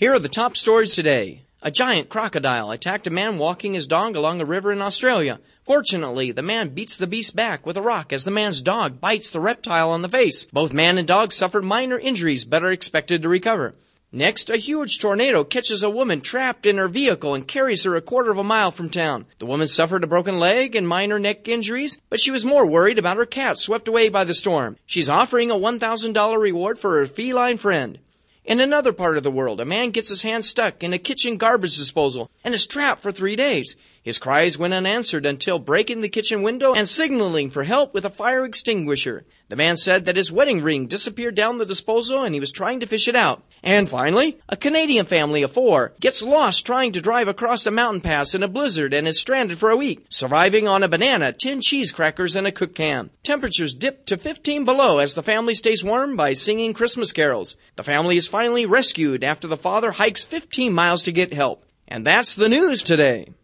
Here are the top stories today. A giant crocodile attacked a man walking his dog along a river in Australia. Fortunately, the man beats the beast back with a rock as the man's dog bites the reptile on the face. Both man and dog suffered minor injuries but are expected to recover. Next, a huge tornado catches a woman trapped in her vehicle and carries her a quarter of a mile from town. The woman suffered a broken leg and minor neck injuries, but she was more worried about her cat swept away by the storm. She's offering a $1,000 reward for her feline friend. In another part of the world, a man gets his hand stuck in a kitchen garbage disposal and is trapped for three days. His cries went unanswered until breaking the kitchen window and signaling for help with a fire extinguisher. The man said that his wedding ring disappeared down the disposal and he was trying to fish it out. And finally, a Canadian family of four gets lost trying to drive across a mountain pass in a blizzard and is stranded for a week, surviving on a banana, 10 cheese crackers, and a cook can. Temperatures dip to 15 below as the family stays warm by singing Christmas carols. The family is finally rescued after the father hikes 15 miles to get help. And that's the news today.